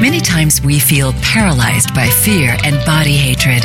Many times we feel paralyzed by fear and body hatred.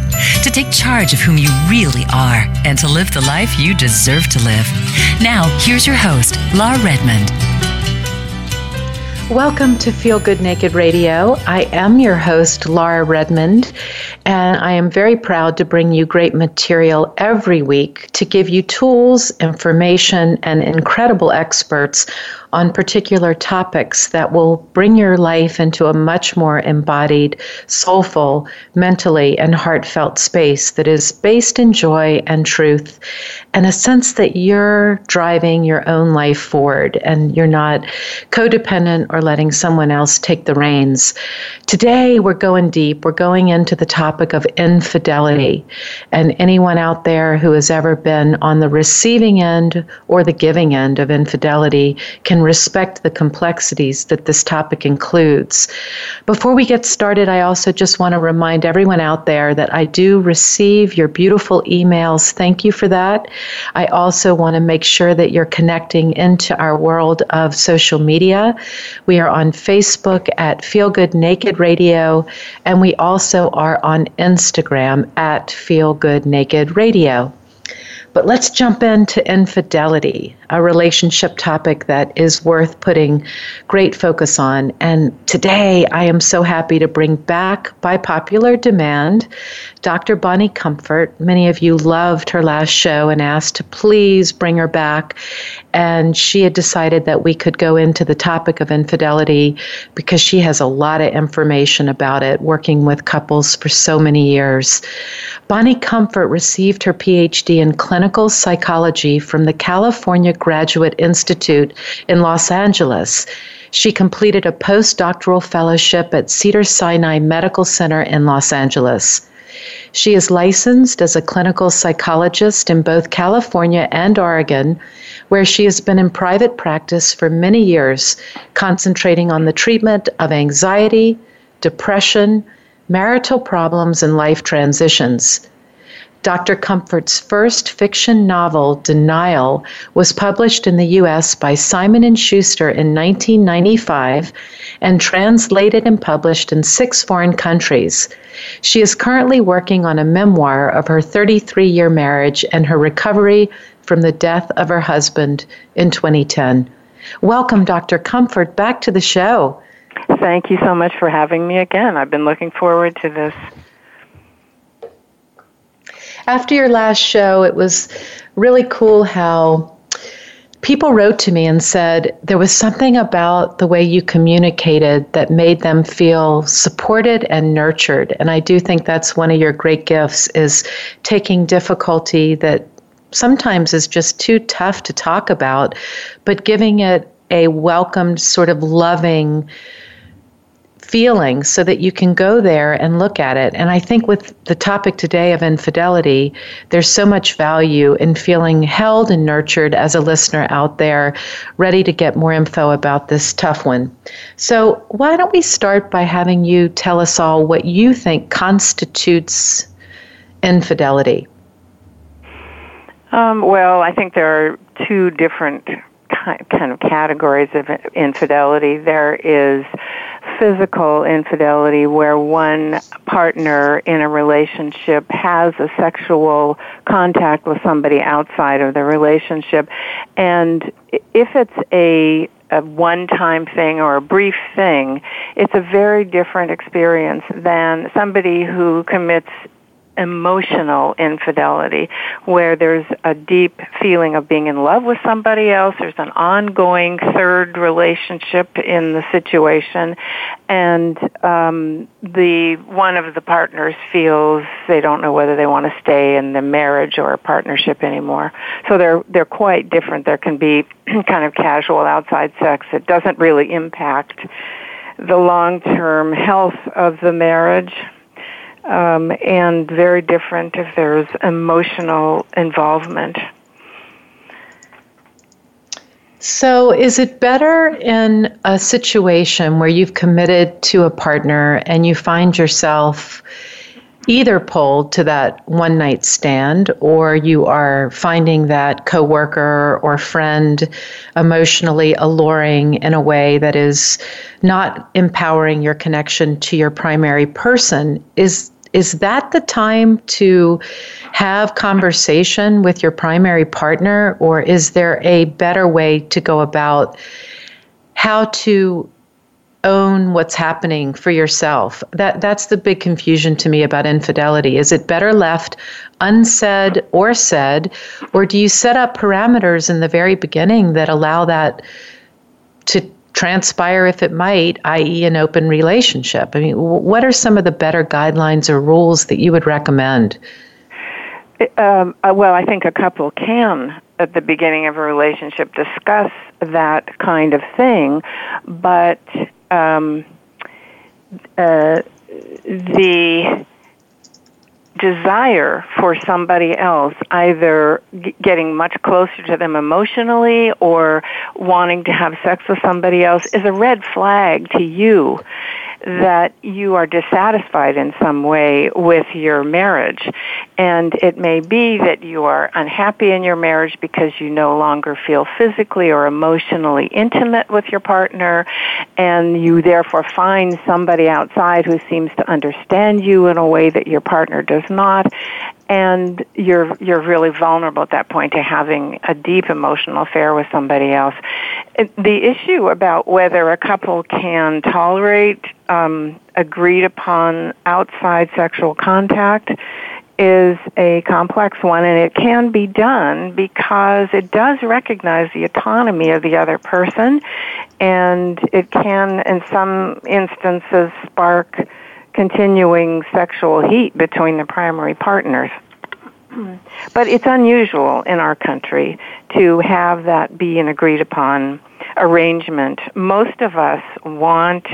To take charge of whom you really are and to live the life you deserve to live. Now, here's your host, Laura Redmond. Welcome to Feel Good Naked Radio. I am your host, Laura Redmond, and I am very proud to bring you great material every week to give you tools, information, and incredible experts on particular topics that will bring your life into a much more embodied, soulful, mentally, and heartfelt space that is based in joy and truth and a sense that you're driving your own life forward and you're not codependent or letting someone else take the reins. Today, we're going deep. We're going into the topic of infidelity. And anyone out there who has ever been on the receiving end or the giving end of infidelity can respect the complexities that this topic includes. Before we get started, I also just want to remind everyone out there that I do receive your beautiful emails. Thank you for that. I also want to make sure that you're connecting into our world of social media. We are on Facebook at Feel Good Naked Radio, and we also are on Instagram at Feel Good Naked Radio. But let's jump into infidelity, a relationship topic that is worth putting great focus on. And today I am so happy to bring back, by popular demand, Dr. Bonnie Comfort. Many of you loved her last show and asked to please bring her back. And she had decided that we could go into the topic of infidelity because she has a lot of information about it, working with couples for so many years. Bonnie Comfort received her PhD in clinical psychology from the California Graduate Institute in Los Angeles. She completed a postdoctoral fellowship at Cedar Sinai Medical Center in Los Angeles. She is licensed as a clinical psychologist in both California and Oregon, where she has been in private practice for many years, concentrating on the treatment of anxiety, depression, marital problems, and life transitions. Dr. Comfort's first fiction novel, Denial, was published in the US by Simon & Schuster in 1995 and translated and published in 6 foreign countries. She is currently working on a memoir of her 33-year marriage and her recovery from the death of her husband in 2010. Welcome Dr. Comfort back to the show. Thank you so much for having me again. I've been looking forward to this after your last show, it was really cool how people wrote to me and said there was something about the way you communicated that made them feel supported and nurtured. And i do think that's one of your great gifts is taking difficulty that sometimes is just too tough to talk about but giving it a welcomed sort of loving feeling so that you can go there and look at it. And I think with the topic today of infidelity, there's so much value in feeling held and nurtured as a listener out there, ready to get more info about this tough one. So, why don't we start by having you tell us all what you think constitutes infidelity? Um, well, I think there are two different kind of categories of infidelity. There is physical infidelity where one partner in a relationship has a sexual contact with somebody outside of the relationship. And if it's a a one time thing or a brief thing, it's a very different experience than somebody who commits emotional infidelity where there's a deep feeling of being in love with somebody else. There's an ongoing third relationship in the situation. And um the one of the partners feels they don't know whether they want to stay in the marriage or a partnership anymore. So they're they're quite different. There can be kind of casual outside sex it doesn't really impact the long term health of the marriage um, and very different if there's emotional involvement. So, is it better in a situation where you've committed to a partner and you find yourself either pulled to that one night stand or you are finding that coworker or friend emotionally alluring in a way that is not empowering your connection to your primary person is is that the time to have conversation with your primary partner or is there a better way to go about how to own what's happening for yourself? That that's the big confusion to me about infidelity. Is it better left unsaid or said or do you set up parameters in the very beginning that allow that to transpire if it might, i.e., an open relationship? I mean, what are some of the better guidelines or rules that you would recommend? Um, uh, well, I think a couple can, at the beginning of a relationship, discuss that kind of thing, but um, uh, the desire for somebody else, either g- getting much closer to them emotionally or wanting to have sex with somebody else, is a red flag to you that you are dissatisfied in some way with your marriage. And it may be that you are unhappy in your marriage because you no longer feel physically or emotionally intimate with your partner, and you therefore find somebody outside who seems to understand you in a way that your partner does not and you're you're really vulnerable at that point to having a deep emotional affair with somebody else. The issue about whether a couple can tolerate um, agreed upon outside sexual contact is a complex one and it can be done because it does recognize the autonomy of the other person and it can in some instances spark continuing sexual heat between the primary partners. But it's unusual in our country to have that be an agreed upon arrangement. Most of us want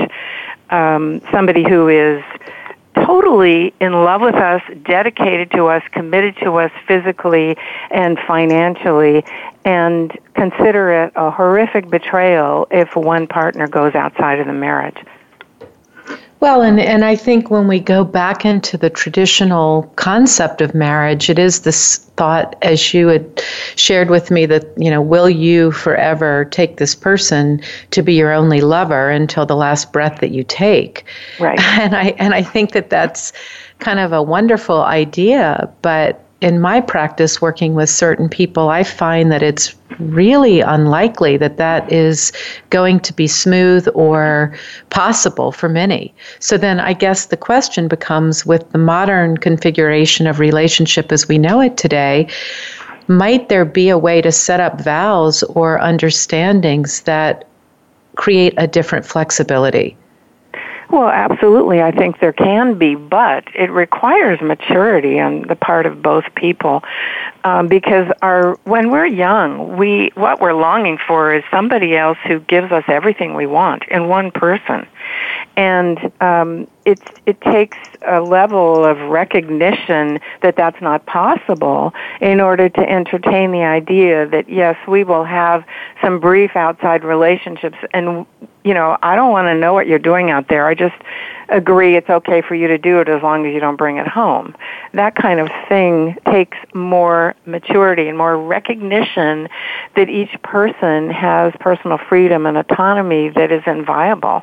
um, somebody who is totally in love with us, dedicated to us, committed to us physically and financially, and consider it a horrific betrayal if one partner goes outside of the marriage. Well, and, and I think when we go back into the traditional concept of marriage, it is this thought, as you had shared with me, that, you know, will you forever take this person to be your only lover until the last breath that you take? Right. And I, and I think that that's kind of a wonderful idea, but in my practice working with certain people, I find that it's really unlikely that that is going to be smooth or possible for many. So then I guess the question becomes with the modern configuration of relationship as we know it today, might there be a way to set up vows or understandings that create a different flexibility? Well, absolutely. I think there can be, but it requires maturity on the part of both people, um, because our when we're young, we what we're longing for is somebody else who gives us everything we want in one person, and um, it it takes a level of recognition that that's not possible in order to entertain the idea that yes, we will have some brief outside relationships, and you know, I don't want to know what you're doing out there. I just agree it's okay for you to do it as long as you don't bring it home. That kind of thing takes more maturity and more recognition that each person has personal freedom and autonomy that is inviolable.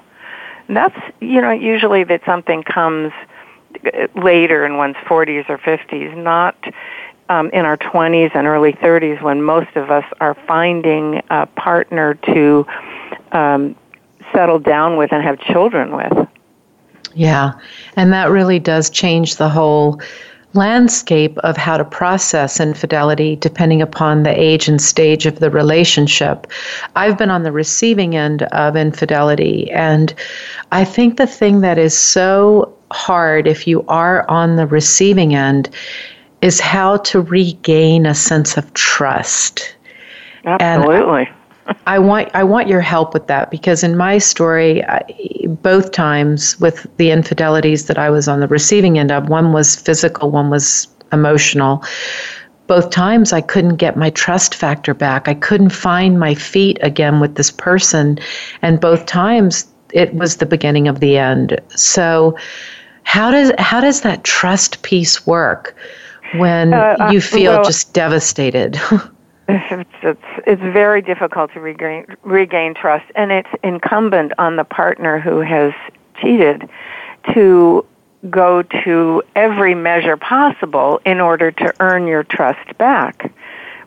And that's, you know, usually that something comes later in one's 40s or 50s, not um, in our 20s and early 30s when most of us are finding a partner to um, settle down with and have children with. Yeah, and that really does change the whole landscape of how to process infidelity depending upon the age and stage of the relationship. I've been on the receiving end of infidelity, and I think the thing that is so hard if you are on the receiving end is how to regain a sense of trust. Absolutely. And I want I want your help with that because in my story, I, both times with the infidelities that I was on the receiving end of, one was physical, one was emotional. Both times I couldn't get my trust factor back. I couldn't find my feet again with this person, and both times it was the beginning of the end. So, how does how does that trust piece work? when uh, uh, you feel well, just devastated? it's, it's, it's very difficult to regain, regain trust, and it's incumbent on the partner who has cheated to go to every measure possible in order to earn your trust back,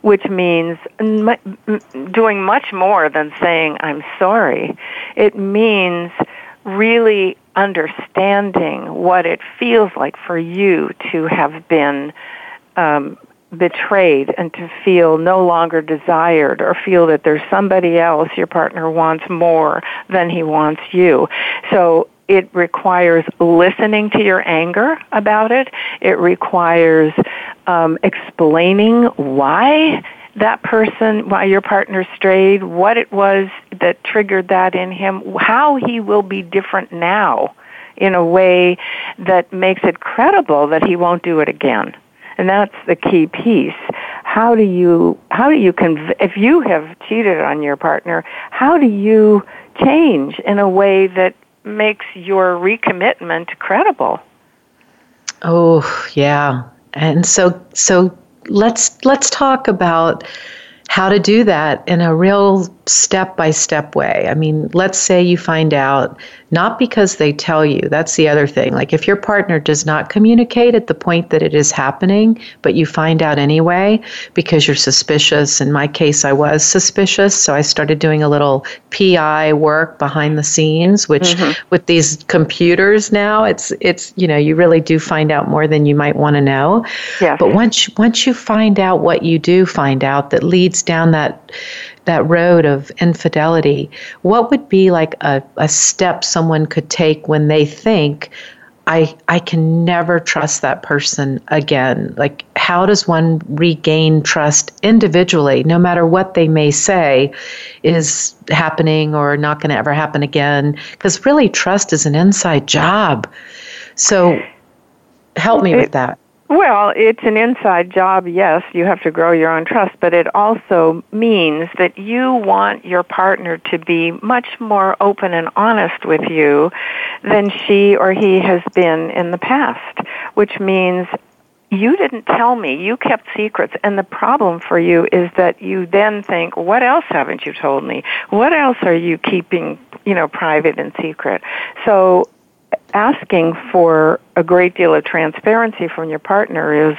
which means doing much more than saying, I'm sorry. It means really understanding what it feels like for you to have been um, betrayed and to feel no longer desired or feel that there's somebody else your partner wants more than he wants you. So it requires listening to your anger about it. It requires um, explaining why that person, why your partner strayed, what it was that triggered that in him, how he will be different now in a way that makes it credible that he won't do it again and that's the key piece. How do you how do you conv- if you have cheated on your partner? How do you change in a way that makes your recommitment credible? Oh yeah, and so so let's let's talk about how to do that in a real step by step way. I mean, let's say you find out not because they tell you, that's the other thing. Like if your partner does not communicate at the point that it is happening, but you find out anyway because you're suspicious. In my case, I was suspicious, so I started doing a little PI work behind the scenes, which mm-hmm. with these computers now, it's it's you know, you really do find out more than you might want to know. Yeah. But once once you find out what you do find out that leads down that that road of infidelity, what would be like a, a step someone could take when they think, I, I can never trust that person again. Like, how does one regain trust individually, no matter what they may say is happening or not going to ever happen again? Because really, trust is an inside job. So, help me with that. Well, it's an inside job, yes. You have to grow your own trust, but it also means that you want your partner to be much more open and honest with you than she or he has been in the past, which means you didn't tell me. You kept secrets. And the problem for you is that you then think, what else haven't you told me? What else are you keeping, you know, private and secret? So asking for a great deal of transparency from your partner is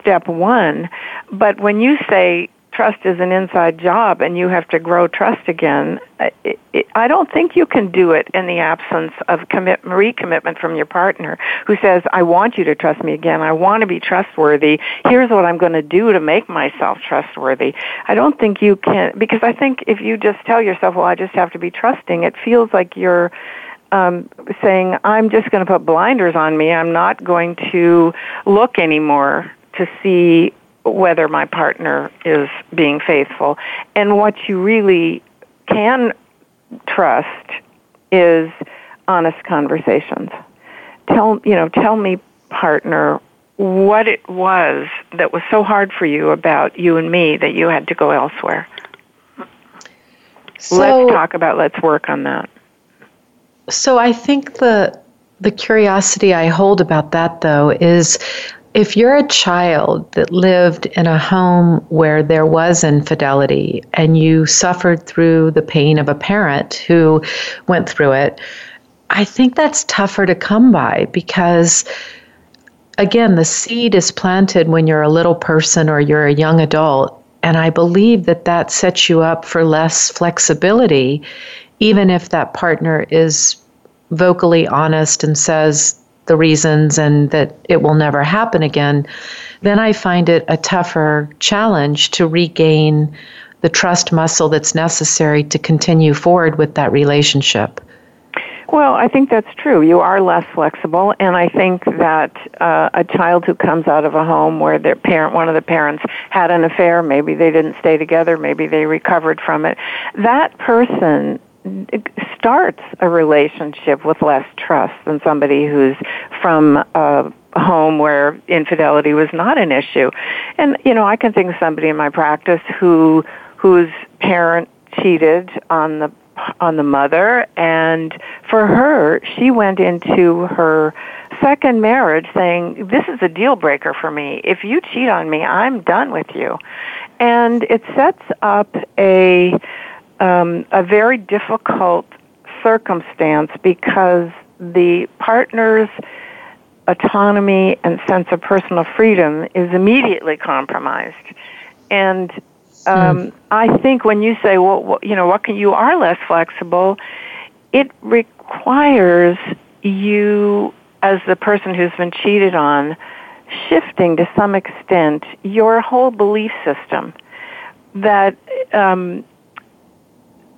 step one. But when you say trust is an inside job and you have to grow trust again, it, it, I don't think you can do it in the absence of commit, recommitment from your partner who says, I want you to trust me again. I want to be trustworthy. Here's what I'm going to do to make myself trustworthy. I don't think you can, because I think if you just tell yourself, well, I just have to be trusting, it feels like you're um, saying, I'm just going to put blinders on me. I'm not going to look anymore to see whether my partner is being faithful. And what you really can trust is honest conversations. Tell, you know, tell me, partner, what it was that was so hard for you about you and me that you had to go elsewhere. So, let's talk about, let's work on that. So I think the the curiosity I hold about that though is if you're a child that lived in a home where there was infidelity and you suffered through the pain of a parent who went through it, I think that's tougher to come by because again, the seed is planted when you're a little person or you're a young adult. And I believe that that sets you up for less flexibility, even if that partner is vocally honest and says the reasons and that it will never happen again. Then I find it a tougher challenge to regain the trust muscle that's necessary to continue forward with that relationship. Well, I think that's true. You are less flexible, and I think that uh, a child who comes out of a home where their parent, one of the parents, had an affair, maybe they didn't stay together, maybe they recovered from it, that person starts a relationship with less trust than somebody who's from a home where infidelity was not an issue. And you know, I can think of somebody in my practice who whose parent cheated on the on the mother and for her she went into her second marriage saying this is a deal breaker for me if you cheat on me i'm done with you and it sets up a um, a very difficult circumstance because the partner's autonomy and sense of personal freedom is immediately compromised and um, mm. I think when you say, well, you know, what can you are less flexible, it requires you as the person who's been cheated on shifting to some extent your whole belief system that um,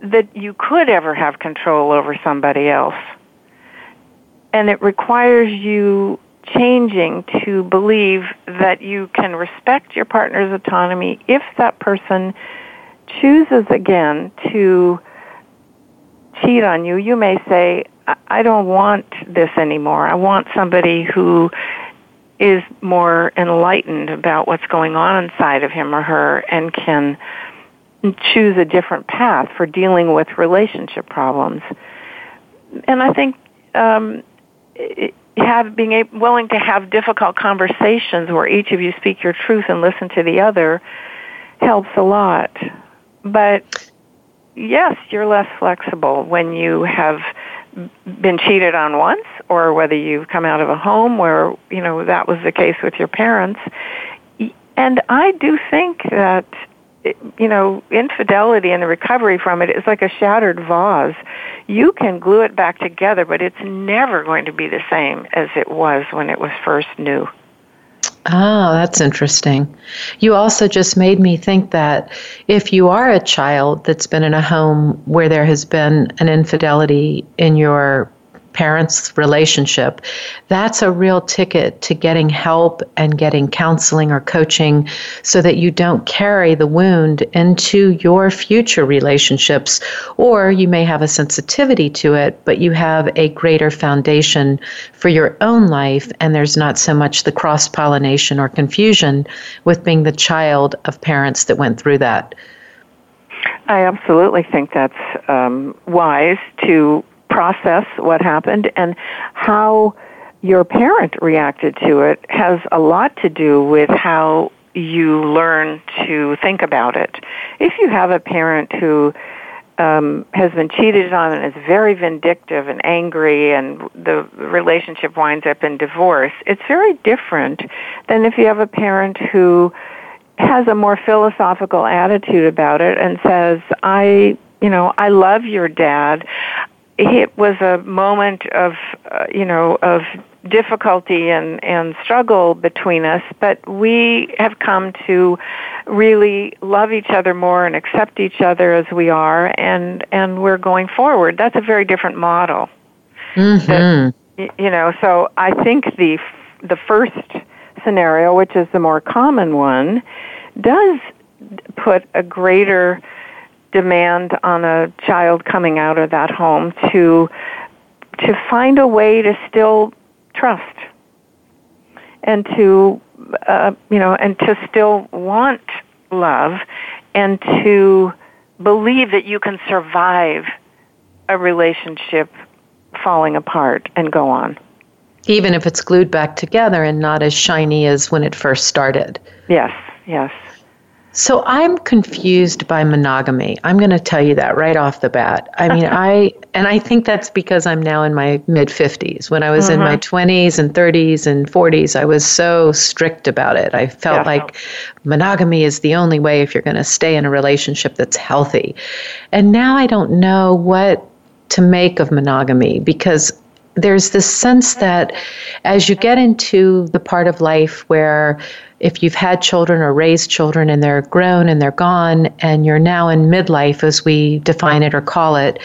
that you could ever have control over somebody else, and it requires you changing to believe that you can respect your partner's autonomy if that person chooses again to cheat on you. You may say, I don't want this anymore. I want somebody who is more enlightened about what's going on inside of him or her and can choose a different path for dealing with relationship problems. And I think um, have being able, willing to have difficult conversations where each of you speak your truth and listen to the other helps a lot. But yes, you're less flexible when you have been cheated on once or whether you've come out of a home where, you know, that was the case with your parents. And I do think that you know, infidelity and the recovery from it is like a shattered vase. You can glue it back together, but it's never going to be the same as it was when it was first new. Oh, that's interesting. You also just made me think that if you are a child that's been in a home where there has been an infidelity in your parents' relationship, that's a real ticket to getting help and getting counseling or coaching so that you don't carry the wound into your future relationships. Or you may have a sensitivity to it, but you have a greater foundation for your own life, and there's not so much the cross pollination or confusion with being the child of parents that went through that. I absolutely think that's um, wise to process what happened and how your parent reacted to it has a lot to do with how you learn to think about it. If you have a parent who um, has been cheated on and is very vindictive and angry, and the relationship winds up in divorce, it's very different than if you have a parent who has a more philosophical attitude about it and says, I you know, I love your dad it was a moment of uh, you know of difficulty and and struggle between us but we have come to really love each other more and accept each other as we are and and we're going forward that's a very different model mm-hmm. that, you know so i think the the first scenario which is the more common one does put a greater demand on a child coming out of that home to to find a way to still trust and to uh, you know and to still want love and to believe that you can survive a relationship falling apart and go on. Even if it's glued back together and not as shiny as when it first started. Yes yes So I'm confused by monogamy. I'm going to tell you that right off the bat. I mean, I and I think that's because I'm now in my mid 50s. When I was mm-hmm. in my 20s and 30s and 40s, I was so strict about it. I felt yeah. like monogamy is the only way if you're going to stay in a relationship that's healthy. And now I don't know what to make of monogamy because there's this sense that as you get into the part of life where if you've had children or raised children and they're grown and they're gone and you're now in midlife as we define it or call it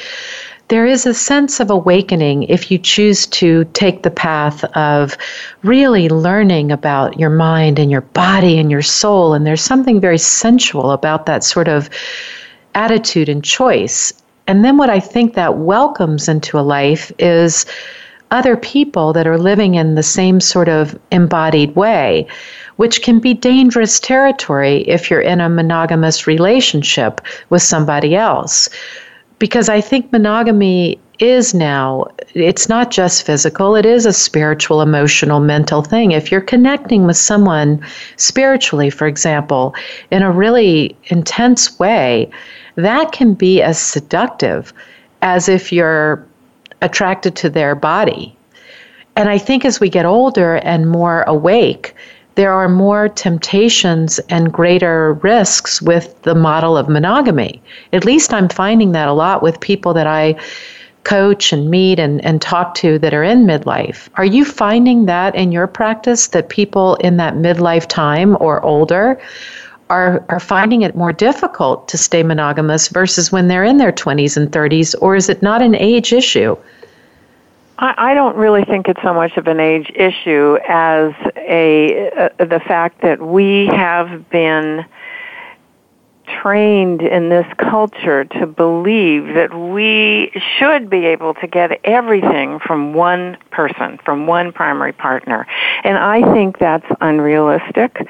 there is a sense of awakening if you choose to take the path of really learning about your mind and your body and your soul. And there's something very sensual about that sort of attitude and choice and then what I think that welcomes into a life is other people that are living in the same sort of embodied way, which can be dangerous territory if you're in a monogamous relationship with somebody else. Because I think monogamy is now, it's not just physical, it is a spiritual, emotional, mental thing. If you're connecting with someone spiritually, for example, in a really intense way, that can be as seductive as if you're attracted to their body. And I think as we get older and more awake, there are more temptations and greater risks with the model of monogamy. At least I'm finding that a lot with people that I coach and meet and, and talk to that are in midlife. Are you finding that in your practice that people in that midlife time or older are, are finding it more difficult to stay monogamous versus when they're in their 20s and 30s, or is it not an age issue? I, I don't really think it's so much of an age issue as a uh, the fact that we have been trained in this culture to believe that we should be able to get everything from one person, from one primary partner. And I think that's unrealistic.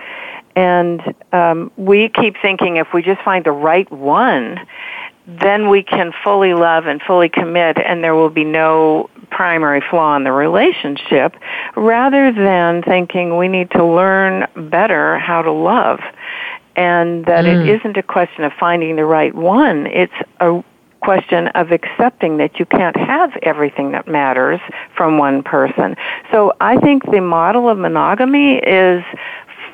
And um, we keep thinking if we just find the right one, then we can fully love and fully commit and there will be no primary flaw in the relationship rather than thinking we need to learn better how to love. And that mm. it isn't a question of finding the right one. It's a question of accepting that you can't have everything that matters from one person. So i think the model of monogamy is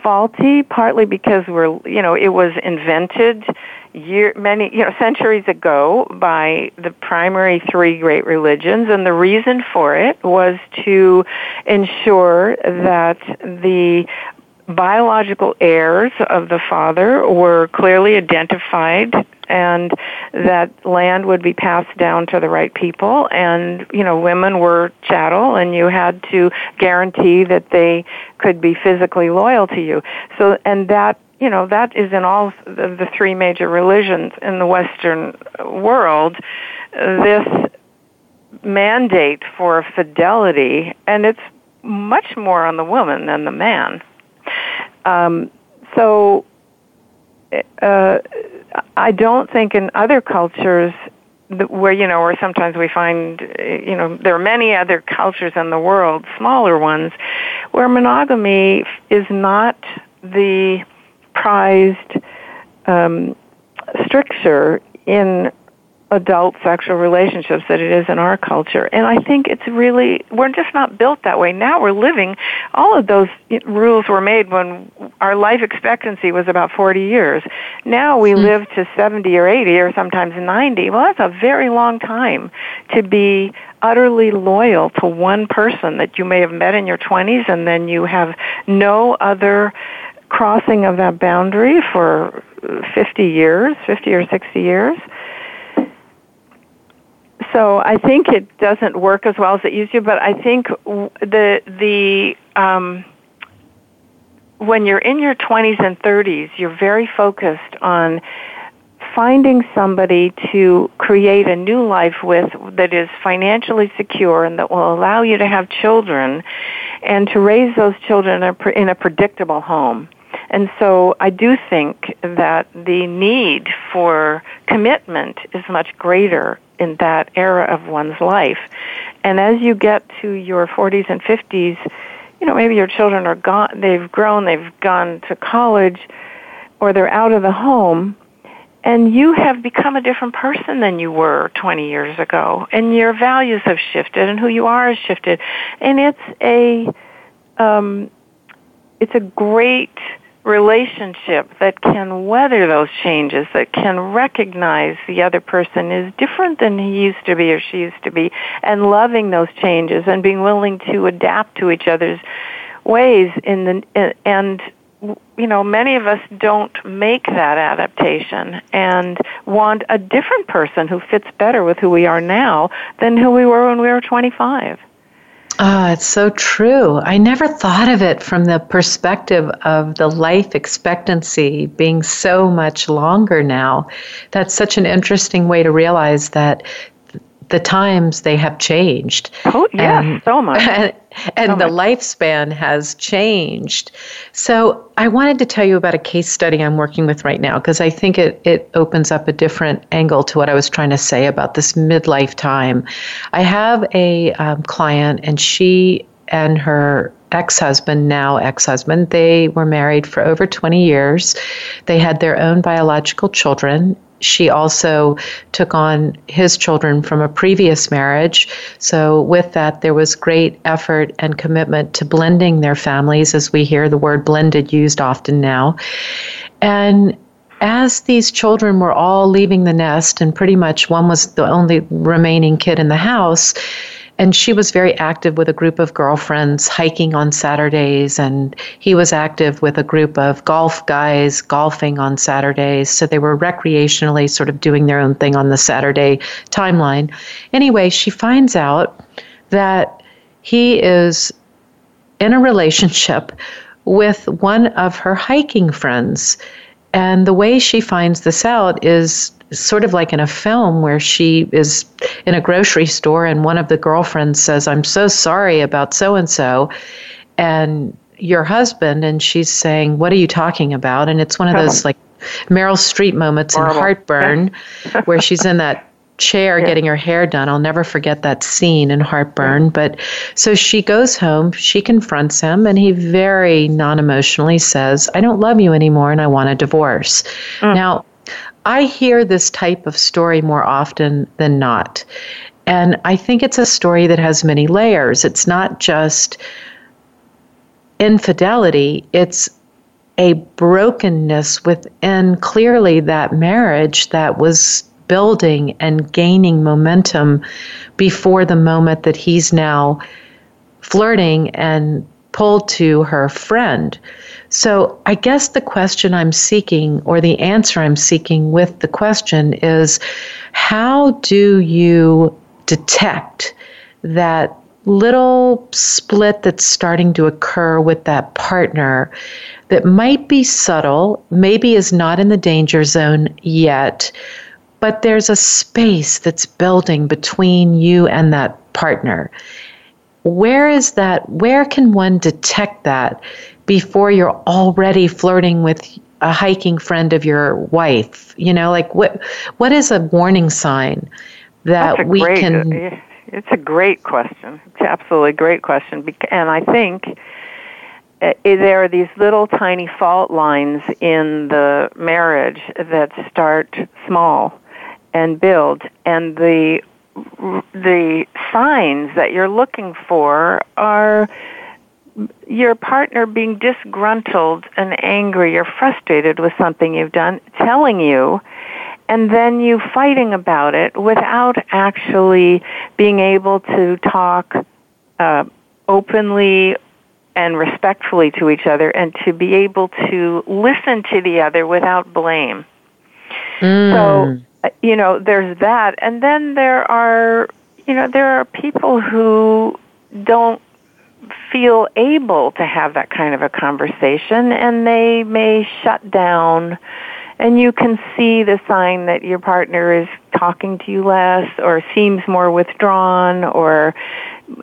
faulty partly because we're you know it was invented year many you know centuries ago by the primary three great religions and the reason for it was to ensure that the biological heirs of the father were clearly identified and that land would be passed down to the right people. And you know women were chattel and you had to guarantee that they could be physically loyal to you. So and that you know that is in all the, three major religions in the western world. This mandate for fidelity and it's much more on the woman than the man um, so uh, I don't think in other cultures where you know where sometimes we find you know there are many other cultures in the world smaller ones where monogamy is not the prized um, stricture in adult sexual relationships that it is in our culture. And I think it's really, we're just not built that way. Now we're living, all of those rules were made when our life expectancy was about 40 years. Now we mm. live to 70 or 80 or sometimes 90. Well, that's a very long time to be utterly loyal to one person that you may have met in your 20s and then you have no other crossing of that boundary for 50 years, 50 or 60 years. So I think it doesn't work as well as it used to, but I think the the um, when you're in your 20s and 30s, you're very focused on finding somebody to create a new life with that is financially secure and that will allow you to have children and to raise those children in a, in a predictable home. And so I do think that the need for commitment is much greater in that era of one's life. And as you get to your 40s and 50s, you know, maybe your children are gone, they've grown, they've gone to college, or they're out of the home and you have become a different person than you were 20 years ago and your values have shifted and who you are has shifted and it's a um, it's a great relationship that can weather those changes that can recognize the other person is different than he used to be or she used to be and loving those changes and being willing to adapt to each other's ways in the and you know, many of us don't make that adaptation and want a different person who fits better with who we are now than who we were when we were 25. Oh, it's so true. I never thought of it from the perspective of the life expectancy being so much longer now. That's such an interesting way to realize that the times they have changed. Oh, yes, and, so much. And, and so the much. lifespan has changed. So I wanted to tell you about a case study I'm working with right now because I think it, it opens up a different angle to what I was trying to say about this midlife time. I have a um, client, and she and her ex husband, now ex husband, they were married for over 20 years. They had their own biological children, she also took on his children from a previous marriage. So, with that, there was great effort and commitment to blending their families, as we hear the word blended used often now. And as these children were all leaving the nest, and pretty much one was the only remaining kid in the house, and she was very active with a group of girlfriends hiking on Saturdays, and he was active with a group of golf guys golfing on Saturdays. So they were recreationally sort of doing their own thing on the Saturday timeline. Anyway, she finds out that he is in a relationship with one of her hiking friends. And the way she finds this out is sort of like in a film where she is in a grocery store and one of the girlfriends says, I'm so sorry about so and so. And your husband, and she's saying, What are you talking about? And it's one of those like Meryl Streep moments Horrible. in Heartburn where she's in that chair yeah. getting her hair done. I'll never forget that scene in Heartburn. But so she goes home, she confronts him, and he very non emotionally says, I don't love you anymore and I want a divorce. Mm. Now, I hear this type of story more often than not. And I think it's a story that has many layers. It's not just infidelity, it's a brokenness within clearly that marriage that was building and gaining momentum before the moment that he's now flirting and pulled to her friend. So I guess the question I'm seeking, or the answer I'm seeking with the question, is how do you detect that little split that's starting to occur with that partner that might be subtle, maybe is not in the danger zone yet, but there's a space that's building between you and that partner. Where is that? Where can one detect that before you're already flirting with a hiking friend of your wife? You know, like what what is a warning sign that we great, can uh, It's a great question. It's absolutely a great question and I think uh, there are these little tiny fault lines in the marriage that start small and build and the the signs that you're looking for are your partner being disgruntled and angry or frustrated with something you've done, telling you, and then you fighting about it without actually being able to talk uh, openly and respectfully to each other and to be able to listen to the other without blame. Mm. So, you know, there's that. And then there are, you know, there are people who don't feel able to have that kind of a conversation and they may shut down and you can see the sign that your partner is talking to you less or seems more withdrawn or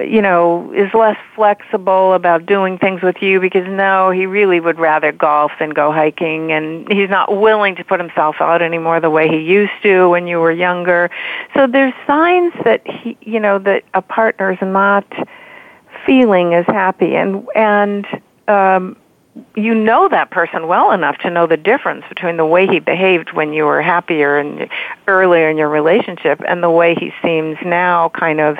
you know is less flexible about doing things with you because no he really would rather golf than go hiking and he's not willing to put himself out anymore the way he used to when you were younger. So there's signs that he you know that a partner is not feeling as happy and and um, you know that person well enough to know the difference between the way he behaved when you were happier and earlier in your relationship and the way he seems now kind of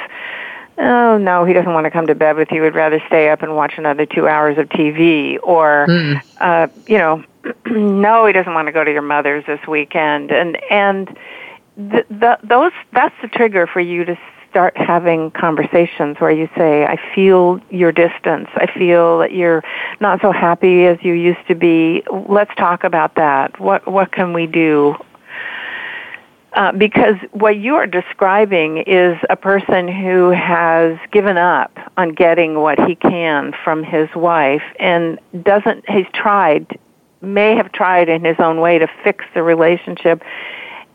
oh no he doesn't want to come to bed with you would rather stay up and watch another two hours of tv or mm. uh you know no he doesn't want to go to your mother's this weekend and and the, the, those that's the trigger for you to start having conversations where you say, I feel your distance. I feel that you're not so happy as you used to be. Let's talk about that. What, what can we do? Uh, because what you are describing is a person who has given up on getting what he can from his wife and doesn't, he's tried, may have tried in his own way to fix the relationship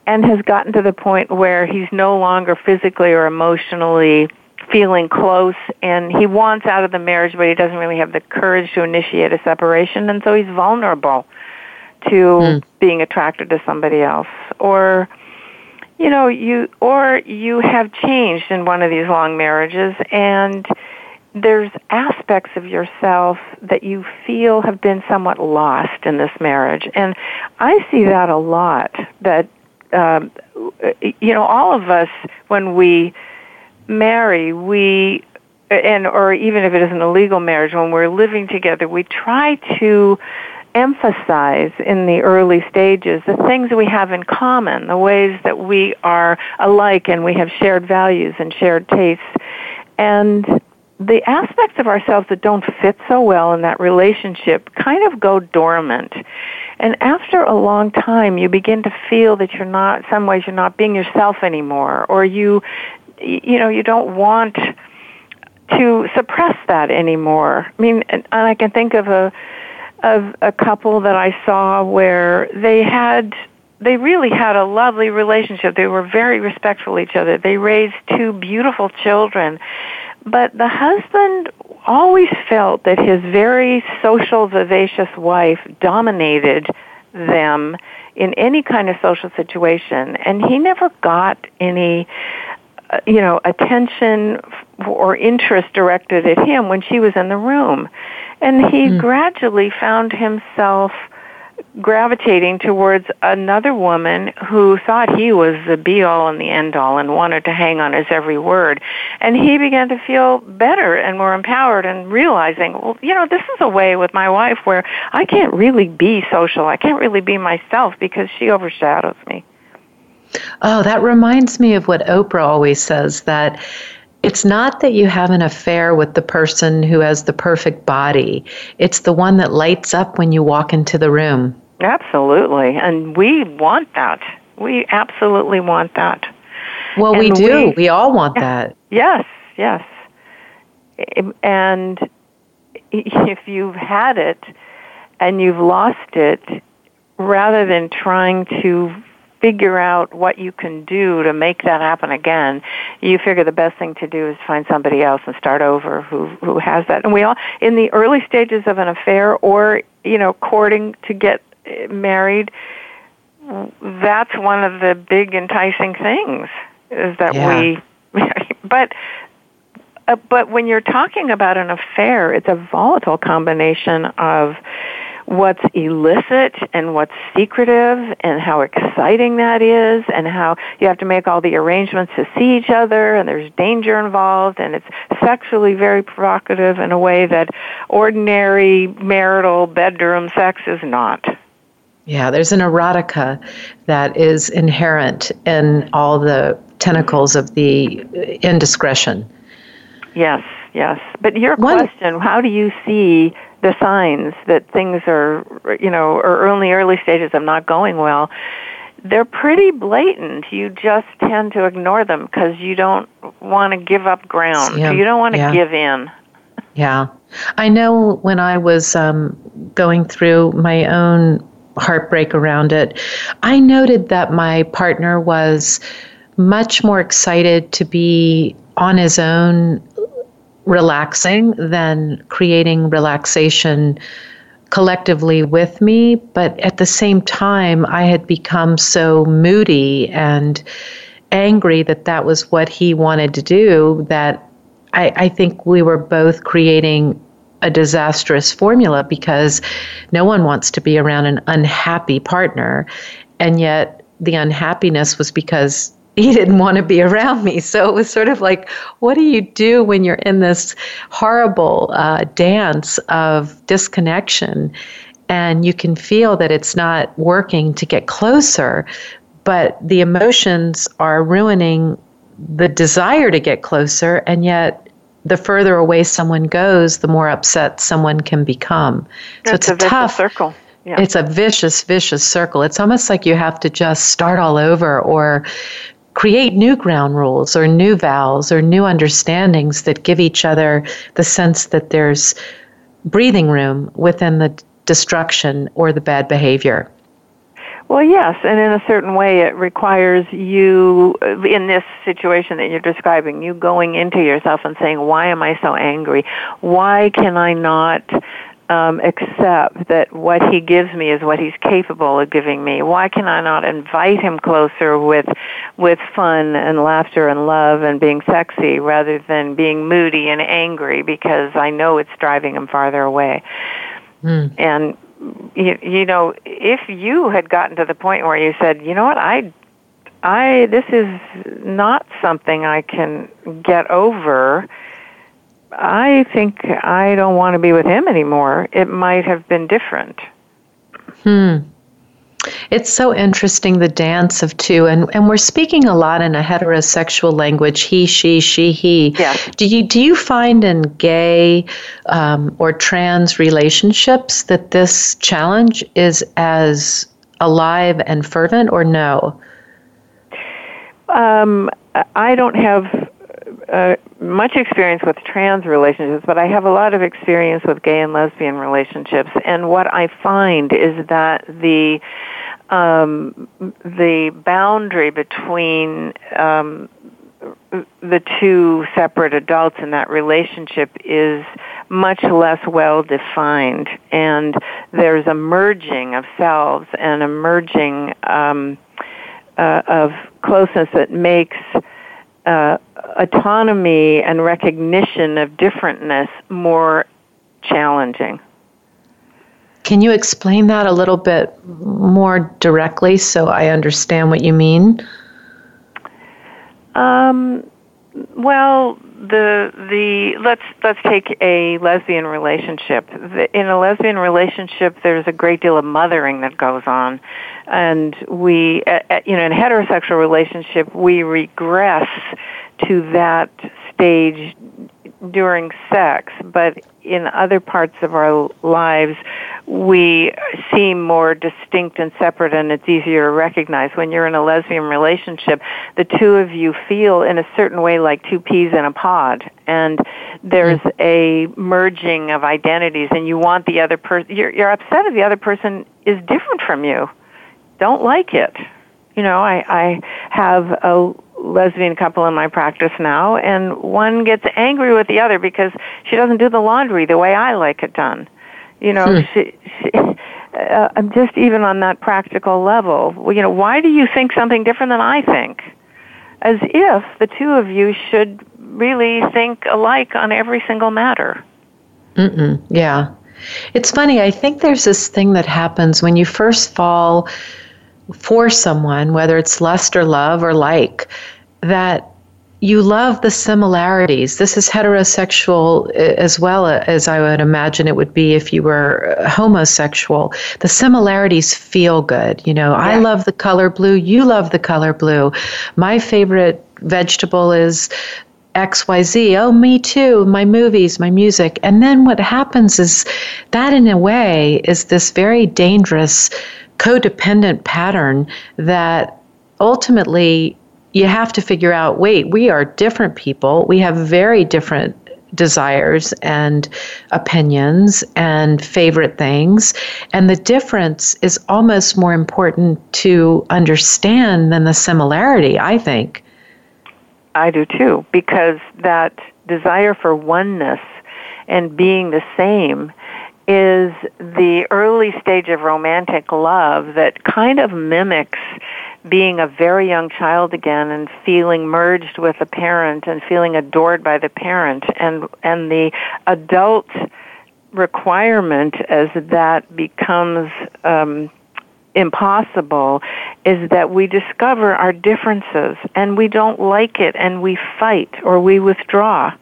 and has gotten to the point where he's no longer physically or emotionally feeling close and he wants out of the marriage but he doesn't really have the courage to initiate a separation and so he's vulnerable to mm. being attracted to somebody else or you know you or you have changed in one of these long marriages and there's aspects of yourself that you feel have been somewhat lost in this marriage. And i see that a lot that um, you know, all of us when we marry, we and or even if it isn't a legal marriage, when we're living together, we try to emphasize in the early stages the things we have in common, the ways that we are alike and we have shared values and shared tastes. And the aspects of ourselves that don't fit so well in that relationship kind of go dormant. And after a long time, you begin to feel that you're not, some ways you're not being yourself anymore, or you, you know, you don't want to suppress that anymore. I mean, and I can think of a, of a couple that I saw where they had they really had a lovely relationship. They were very respectful of each other. They raised two beautiful children. But the husband always felt that his very social, vivacious wife dominated them in any kind of social situation, and he never got any, uh, you know, attention or interest directed at him when she was in the room. And he mm. gradually found himself gravitating towards another woman who thought he was the be all and the end all and wanted to hang on his every word. And he began to feel better and more empowered and realizing, well, you know, this is a way with my wife where I can't really be social. I can't really be myself because she overshadows me. Oh, that reminds me of what Oprah always says that it's not that you have an affair with the person who has the perfect body. It's the one that lights up when you walk into the room. Absolutely. And we want that. We absolutely want that. Well, and we do. We, we all want that. Yes, yes. And if you've had it and you've lost it, rather than trying to figure out what you can do to make that happen again, you figure the best thing to do is find somebody else and start over who who has that. And we all in the early stages of an affair or, you know, courting to get married, that's one of the big enticing things is that yeah. we but uh, but when you're talking about an affair, it's a volatile combination of what's illicit and what's secretive and how exciting that is and how you have to make all the arrangements to see each other and there's danger involved and it's sexually very provocative in a way that ordinary marital bedroom sex is not. Yeah, there's an erotica that is inherent in all the tentacles of the indiscretion. Yes, yes. But your One, question, how do you see the signs that things are, you know, or early early stages of not going well, they're pretty blatant. You just tend to ignore them because you don't want to give up ground. Yeah. You don't want to yeah. give in. Yeah. I know when I was um, going through my own heartbreak around it, I noted that my partner was much more excited to be on his own relaxing than creating relaxation collectively with me. But at the same time, I had become so moody and angry that that was what he wanted to do that I, I think we were both creating a disastrous formula because no one wants to be around an unhappy partner. And yet the unhappiness was because he didn't want to be around me. So it was sort of like, what do you do when you're in this horrible uh, dance of disconnection? And you can feel that it's not working to get closer, but the emotions are ruining the desire to get closer. And yet, the further away someone goes, the more upset someone can become. So it's, it's a, a tough circle. Yeah. It's a vicious, vicious circle. It's almost like you have to just start all over or create new ground rules or new vows or new understandings that give each other the sense that there's breathing room within the destruction or the bad behavior. Well, yes, and in a certain way, it requires you, in this situation that you're describing, you going into yourself and saying, Why am I so angry? Why can I not um, accept that what he gives me is what he's capable of giving me? Why can I not invite him closer with with fun and laughter and love and being sexy rather than being moody and angry because I know it's driving him farther away? Mm. And you, you know, if you had gotten to the point where you said, you know what, I I this is not something I can get over I think I don't want to be with him anymore. It might have been different. Hmm. It's so interesting the dance of two, and, and we're speaking a lot in a heterosexual language: he, she, she, he. Yes. Do you do you find in gay um, or trans relationships that this challenge is as alive and fervent, or no? Um, I don't have uh, much experience with trans relationships, but I have a lot of experience with gay and lesbian relationships. And what I find is that the um, the boundary between um, the two separate adults in that relationship is much less well defined, and there's a merging of selves and a merging um, uh, of closeness that makes uh, autonomy and recognition of differentness more challenging. Can you explain that a little bit more directly so I understand what you mean? Um, well, the the let's let's take a lesbian relationship. In a lesbian relationship, there's a great deal of mothering that goes on, and we, uh, uh, you know, in a heterosexual relationship, we regress to that stage during sex, but in other parts of our lives, we seem more distinct and separate and it's easier to recognize. When you're in a lesbian relationship, the two of you feel in a certain way like two peas in a pod and there's mm-hmm. a merging of identities and you want the other person, you're, you're upset if the other person is different from you. Don't like it. You know, I, I have a lesbian couple in my practice now, and one gets angry with the other because she doesn't do the laundry the way I like it done. You know, hmm. she, she uh, I'm just even on that practical level. Well, you know, why do you think something different than I think? As if the two of you should really think alike on every single matter. Mm-mm. Yeah. It's funny. I think there's this thing that happens when you first fall for someone, whether it's lust or love or like, that you love the similarities. This is heterosexual eh, as well as I would imagine it would be if you were homosexual. The similarities feel good. You know, yeah. I love the color blue, you love the color blue. My favorite vegetable is XYZ. Oh, me too. My movies, my music. And then what happens is that, in a way, is this very dangerous codependent pattern that ultimately you have to figure out wait, we are different people. We have very different desires and opinions and favorite things. And the difference is almost more important to understand than the similarity, I think. I do too, because that desire for oneness and being the same is the early stage of romantic love that kind of mimics being a very young child again and feeling merged with a parent and feeling adored by the parent. And and the adult requirement as that becomes um, impossible is that we discover our differences and we don't like it and we fight or we withdraw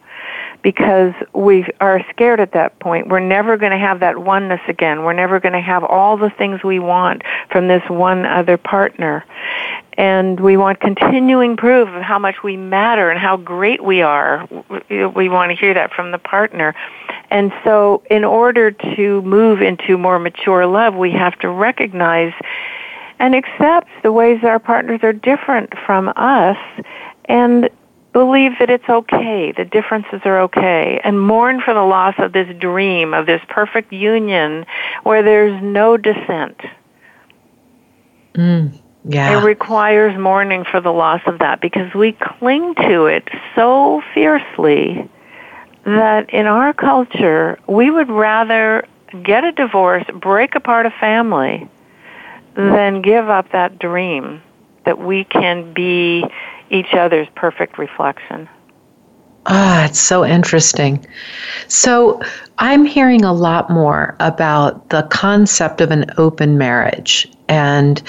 because we are scared at that point. We're never going to have that oneness again. We're never going to have all the things we want from this one other partner. And we want continuing proof of how much we matter and how great we are. We want to hear that from the partner. And so in order to move into more mature love, we have to recognize and accept the ways our partners are different from us and believe that it's okay, the differences are okay, and mourn for the loss of this dream, of this perfect union where there's no dissent. Mm, yeah. It requires mourning for the loss of that because we cling to it so fiercely that in our culture, we would rather get a divorce, break apart a family, than give up that dream that we can be each other's perfect reflection. Ah, it's so interesting. So, I'm hearing a lot more about the concept of an open marriage. And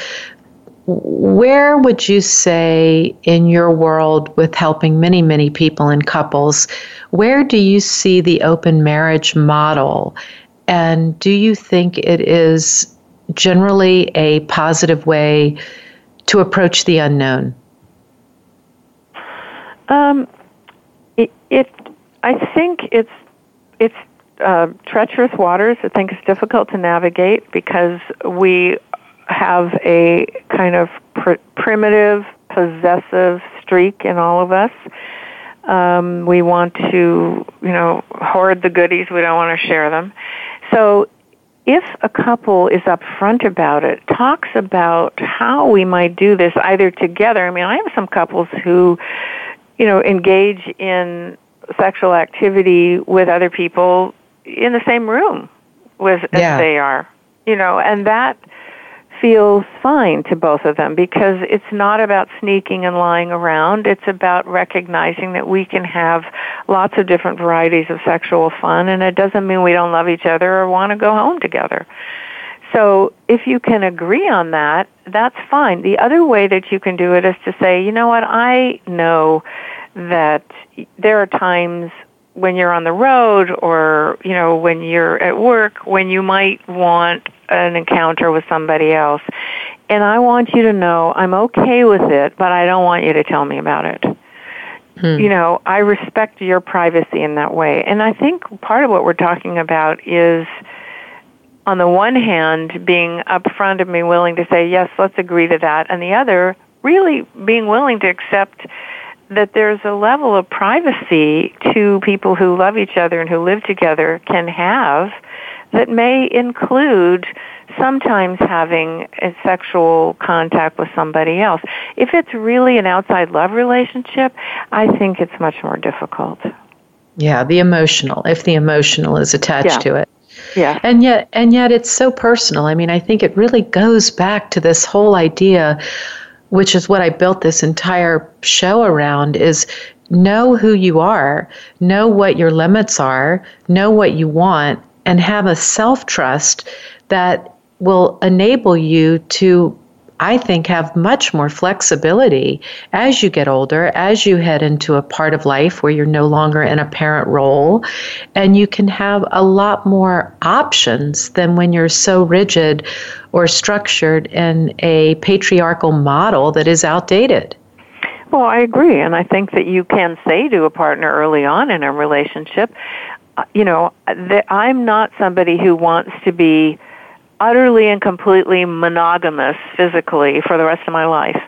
where would you say in your world with helping many, many people and couples, where do you see the open marriage model? And do you think it is generally a positive way to approach the unknown? Um, it, it, I think it's it's uh, treacherous waters. I think it's difficult to navigate because we have a kind of pr- primitive, possessive streak in all of us. Um, we want to, you know, hoard the goodies. We don't want to share them. So, if a couple is upfront about it, talks about how we might do this either together. I mean, I have some couples who you know, engage in sexual activity with other people in the same room with yeah. as they are. You know, and that feels fine to both of them because it's not about sneaking and lying around. It's about recognizing that we can have lots of different varieties of sexual fun and it doesn't mean we don't love each other or want to go home together. So if you can agree on that, that's fine. The other way that you can do it is to say, you know what, I know that there are times when you're on the road or, you know, when you're at work when you might want an encounter with somebody else. And I want you to know I'm okay with it, but I don't want you to tell me about it. Hmm. You know, I respect your privacy in that way. And I think part of what we're talking about is on the one hand, being upfront and being willing to say, yes, let's agree to that, and the other, really being willing to accept that there's a level of privacy to people who love each other and who live together can have that may include sometimes having a sexual contact with somebody else. If it's really an outside love relationship, I think it's much more difficult. Yeah, the emotional, if the emotional is attached yeah. to it. Yeah. And yet and yet it's so personal. I mean, I think it really goes back to this whole idea which is what I built this entire show around is know who you are, know what your limits are, know what you want and have a self-trust that will enable you to I think, have much more flexibility as you get older, as you head into a part of life where you're no longer in a parent role, and you can have a lot more options than when you're so rigid or structured in a patriarchal model that is outdated. Well, I agree, and I think that you can say to a partner early on in a relationship, uh, you know, that I'm not somebody who wants to be utterly and completely monogamous physically for the rest of my life.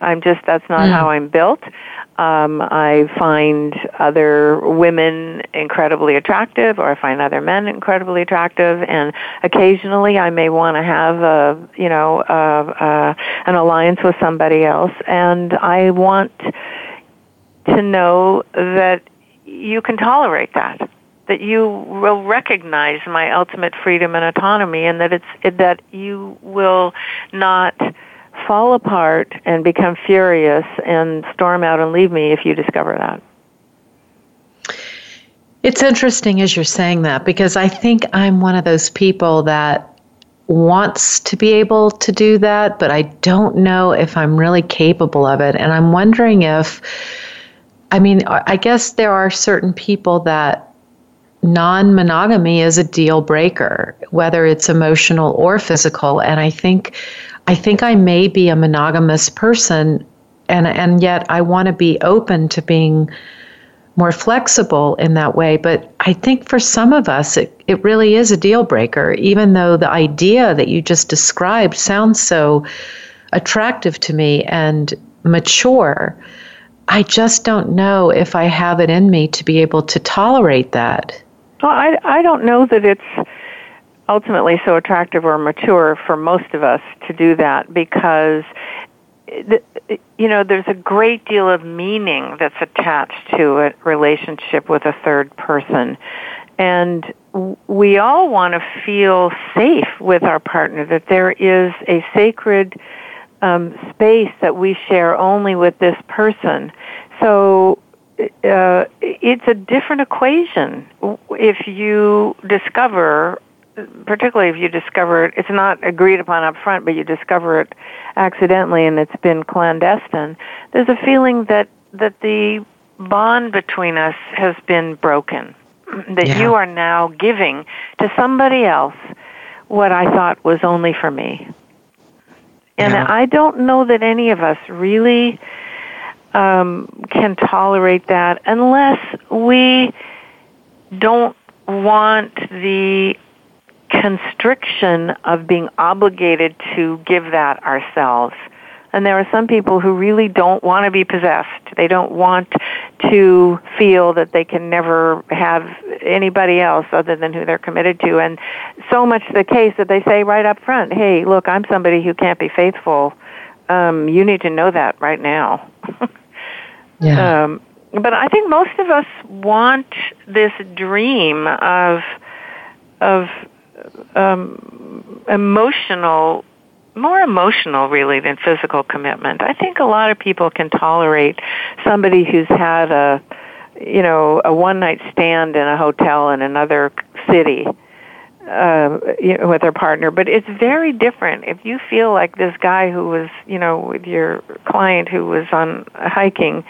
I'm just that's not mm. how I'm built. Um, I find other women incredibly attractive, or I find other men incredibly attractive, and occasionally I may want to have a you know a, a, an alliance with somebody else, and I want to know that you can tolerate that that you will recognize my ultimate freedom and autonomy and that it's that you will not fall apart and become furious and storm out and leave me if you discover that. It's interesting as you're saying that because I think I'm one of those people that wants to be able to do that, but I don't know if I'm really capable of it. And I'm wondering if, I mean, I guess there are certain people that non monogamy is a deal breaker, whether it's emotional or physical. And I think. I think I may be a monogamous person and and yet I want to be open to being more flexible in that way. But I think for some of us, it, it really is a deal breaker, even though the idea that you just described sounds so attractive to me and mature. I just don't know if I have it in me to be able to tolerate that. Well, I, I don't know that it's ultimately so attractive or mature for most of us to do that because you know there's a great deal of meaning that's attached to a relationship with a third person. And we all want to feel safe with our partner that there is a sacred um, space that we share only with this person. So uh, it's a different equation if you discover particularly if you discover it, it's not agreed upon up front, but you discover it accidentally and it's been clandestine, there's a feeling that, that the bond between us has been broken. That yeah. you are now giving to somebody else what I thought was only for me. And yeah. I don't know that any of us really um, can tolerate that unless we don't want the constriction of being obligated to give that ourselves. And there are some people who really don't want to be possessed. They don't want to feel that they can never have anybody else other than who they're committed to. And so much the case that they say right up front, hey, look, I'm somebody who can't be faithful. Um, you need to know that right now. yeah. Um, but I think most of us want this dream of of um, emotional, more emotional really than physical commitment. I think a lot of people can tolerate somebody who's had a, you know, a one night stand in a hotel in another city. Uh, you know, with their partner, but it's very different if you feel like this guy who was, you know, with your client who was on hiking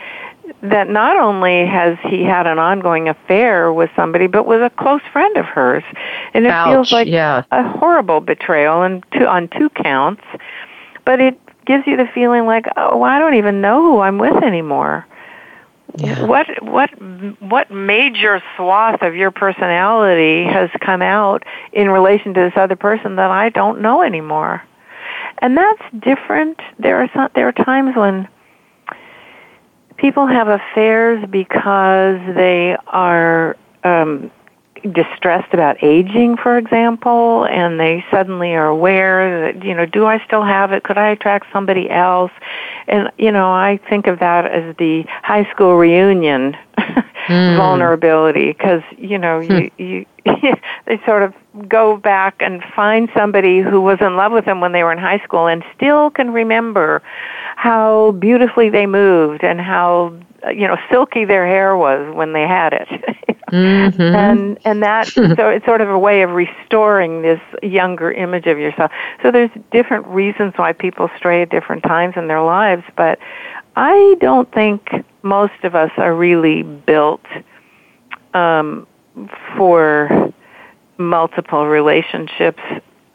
that not only has he had an ongoing affair with somebody, but was a close friend of hers, and it Ouch, feels like yeah. a horrible betrayal, and two, on two counts. But it gives you the feeling like, oh, I don't even know who I'm with anymore. What what what major swath of your personality has come out in relation to this other person that I don't know anymore? And that's different. There are some, there are times when people have affairs because they are um, distressed about aging, for example, and they suddenly are aware that, you know, do I still have it? Could I attract somebody else? And, you know, I think of that as the high school reunion mm. vulnerability because, you know, hmm. you, you, they sort of go back and find somebody who was in love with them when they were in high school and still can remember how beautifully they moved and how you know silky their hair was when they had it. Mm-hmm. and and that so it's sort of a way of restoring this younger image of yourself. So there's different reasons why people stray at different times in their lives but i don't think most of us are really built um for multiple relationships.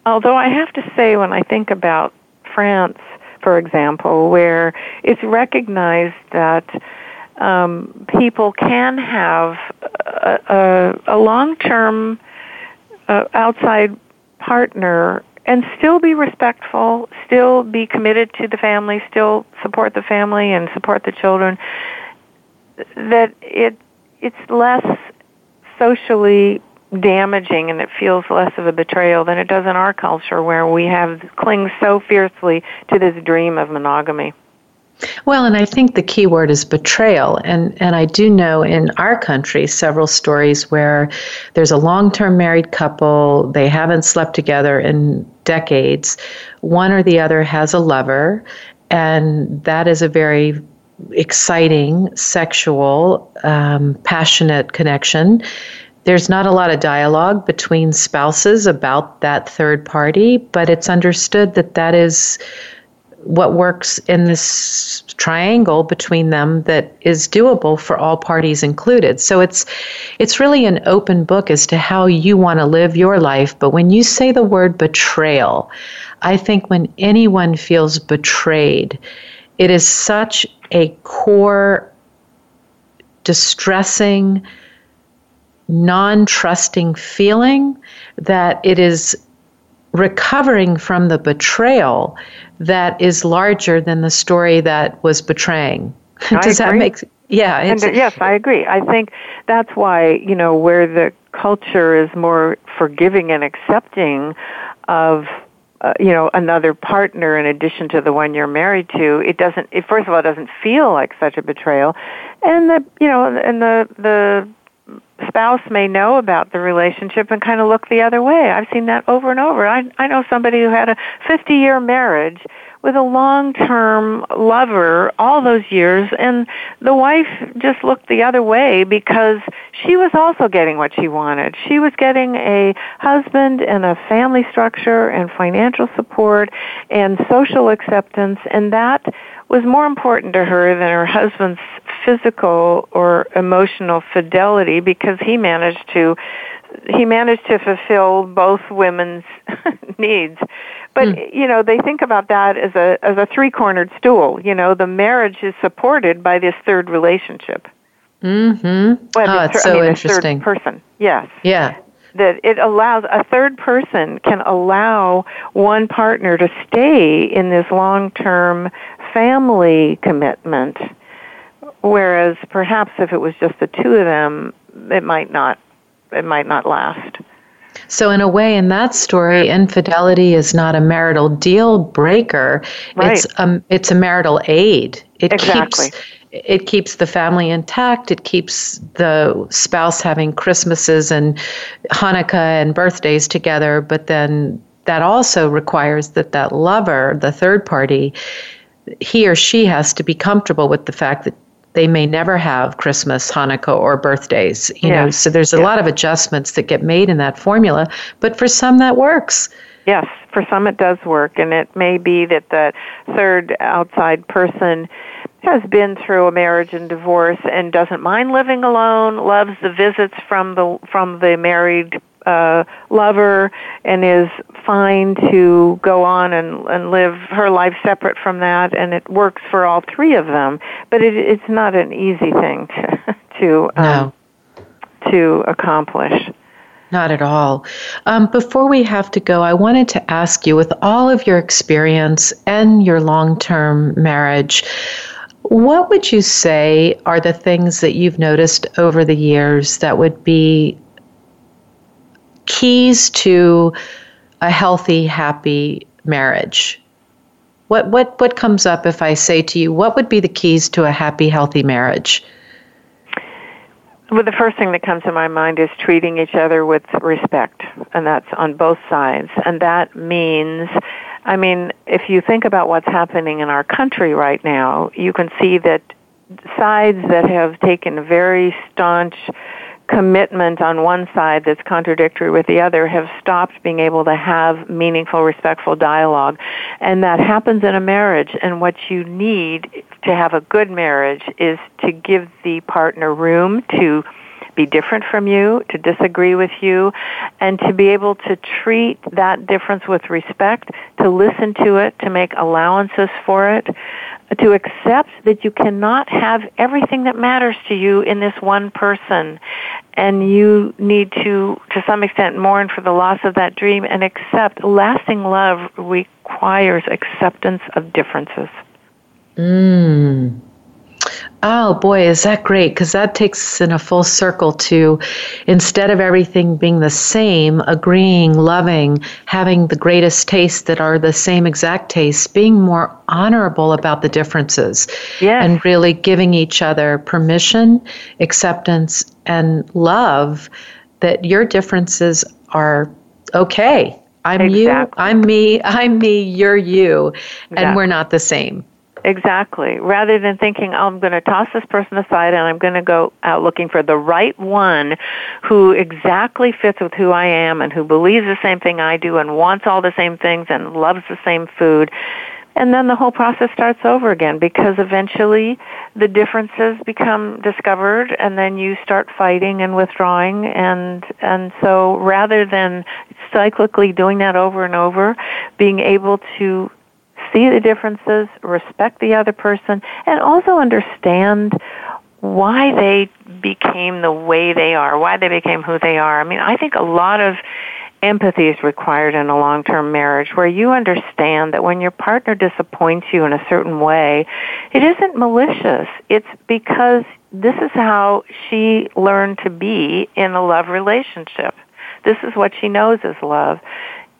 Although i have to say when i think about france for example, where it's recognized that um, people can have a, a, a long-term uh, outside partner and still be respectful, still be committed to the family, still support the family and support the children. That it it's less socially damaging and it feels less of a betrayal than it does in our culture where we have cling so fiercely to this dream of monogamy. Well, and I think the key word is betrayal. And, and I do know in our country several stories where there's a long term married couple, they haven't slept together in decades. One or the other has a lover, and that is a very exciting, sexual, um, passionate connection. There's not a lot of dialogue between spouses about that third party, but it's understood that that is what works in this triangle between them that is doable for all parties included. So it's it's really an open book as to how you want to live your life, but when you say the word betrayal, I think when anyone feels betrayed, it is such a core distressing non-trusting feeling that it is recovering from the betrayal that is larger than the story that was betraying. Does that make yeah, and yes, I agree. I think that's why, you know, where the culture is more forgiving and accepting of uh, you know another partner in addition to the one you're married to it doesn't it first of all it doesn't feel like such a betrayal and the you know and the the spouse may know about the relationship and kind of look the other way. I've seen that over and over. I I know somebody who had a 50-year marriage with a long-term lover all those years and the wife just looked the other way because she was also getting what she wanted. She was getting a husband and a family structure and financial support and social acceptance and that was more important to her than her husband's physical or emotional fidelity because he managed to he managed to fulfill both women's needs. But mm. you know they think about that as a as a three cornered stool. You know the marriage is supported by this third relationship. Mhm well, oh, it's so I mean, interesting third person. Yes. Yeah. That it allows a third person can allow one partner to stay in this long term family commitment whereas perhaps if it was just the two of them it might not it might not last so in a way in that story infidelity is not a marital deal breaker right. it's um it's a marital aid it exactly. keeps it keeps the family intact. It keeps the spouse having Christmases and Hanukkah and birthdays together. But then that also requires that that lover, the third party, he or she has to be comfortable with the fact that they may never have Christmas, Hanukkah, or birthdays. You yeah. know, so there's a yeah. lot of adjustments that get made in that formula. But for some, that works. Yes, for some it does work, and it may be that the third outside person has been through a marriage and divorce and doesn't mind living alone, loves the visits from the from the married uh, lover, and is fine to go on and, and live her life separate from that, and it works for all three of them. But it, it's not an easy thing to to um, no. to accomplish. Not at all. Um, before we have to go, I wanted to ask you with all of your experience and your long term marriage, what would you say are the things that you've noticed over the years that would be keys to a healthy, happy marriage? What, what, what comes up if I say to you, what would be the keys to a happy, healthy marriage? Well, the first thing that comes to my mind is treating each other with respect, and that's on both sides. And that means I mean, if you think about what's happening in our country right now, you can see that sides that have taken very staunch commitment on one side that's contradictory with the other have stopped being able to have meaningful, respectful dialogue. And that happens in a marriage. And what you need to have a good marriage is to give the partner room to be different from you, to disagree with you, and to be able to treat that difference with respect, to listen to it, to make allowances for it, to accept that you cannot have everything that matters to you in this one person. And you need to to some extent mourn for the loss of that dream and accept. Lasting love requires acceptance of differences. Mm Oh boy, is that great? Because that takes us in a full circle to instead of everything being the same, agreeing, loving, having the greatest tastes that are the same exact tastes, being more honorable about the differences. Yes. And really giving each other permission, acceptance, and love that your differences are okay. I'm exactly. you, I'm me, I'm me, you're you, exactly. and we're not the same exactly. Rather than thinking, oh, I'm going to toss this person aside and I'm going to go out looking for the right one who exactly fits with who I am and who believes the same thing I do and wants all the same things and loves the same food. And then the whole process starts over again because eventually the differences become discovered and then you start fighting and withdrawing and and so rather than cyclically doing that over and over, being able to see the differences, respect the other person, and also understand why they became the way they are, why they became who they are. I mean, I think a lot of empathy is required in a long-term marriage where you understand that when your partner disappoints you in a certain way, it isn't malicious. It's because this is how she learned to be in a love relationship. This is what she knows is love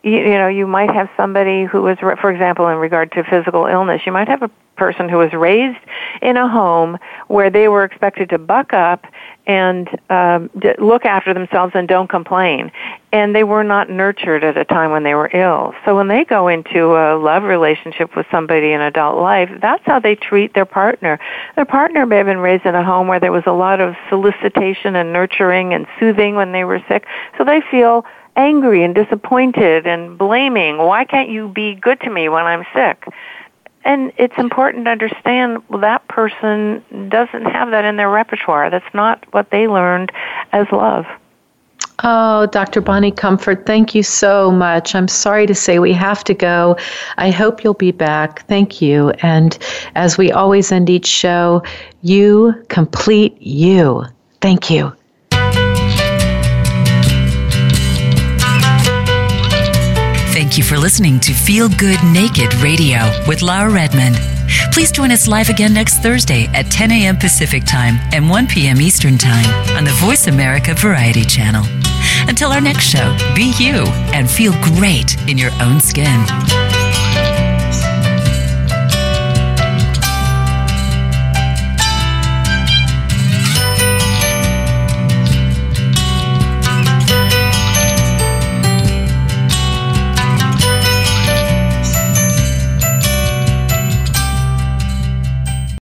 you, you know, you might have somebody who was, for example, in regard to physical illness, you might have a person who was raised in a home where they were expected to buck up and um, d- look after themselves and don't complain. And they were not nurtured at a time when they were ill. So when they go into a love relationship with somebody in adult life, that's how they treat their partner. Their partner may have been raised in a home where there was a lot of solicitation and nurturing and soothing when they were sick. So they feel angry and disappointed and blaming. Why can't you be good to me when I'm sick? And it's important to understand well, that person doesn't have that in their repertoire. That's not what they learned as love. Oh, Dr. Bonnie Comfort, thank you so much. I'm sorry to say we have to go. I hope you'll be back. Thank you. And as we always end each show, you complete you. Thank you. You for listening to Feel Good Naked Radio with Laura Redmond. Please join us live again next Thursday at 10 a.m. Pacific Time and 1 p.m. Eastern Time on the Voice America Variety Channel. Until our next show, be you and feel great in your own skin.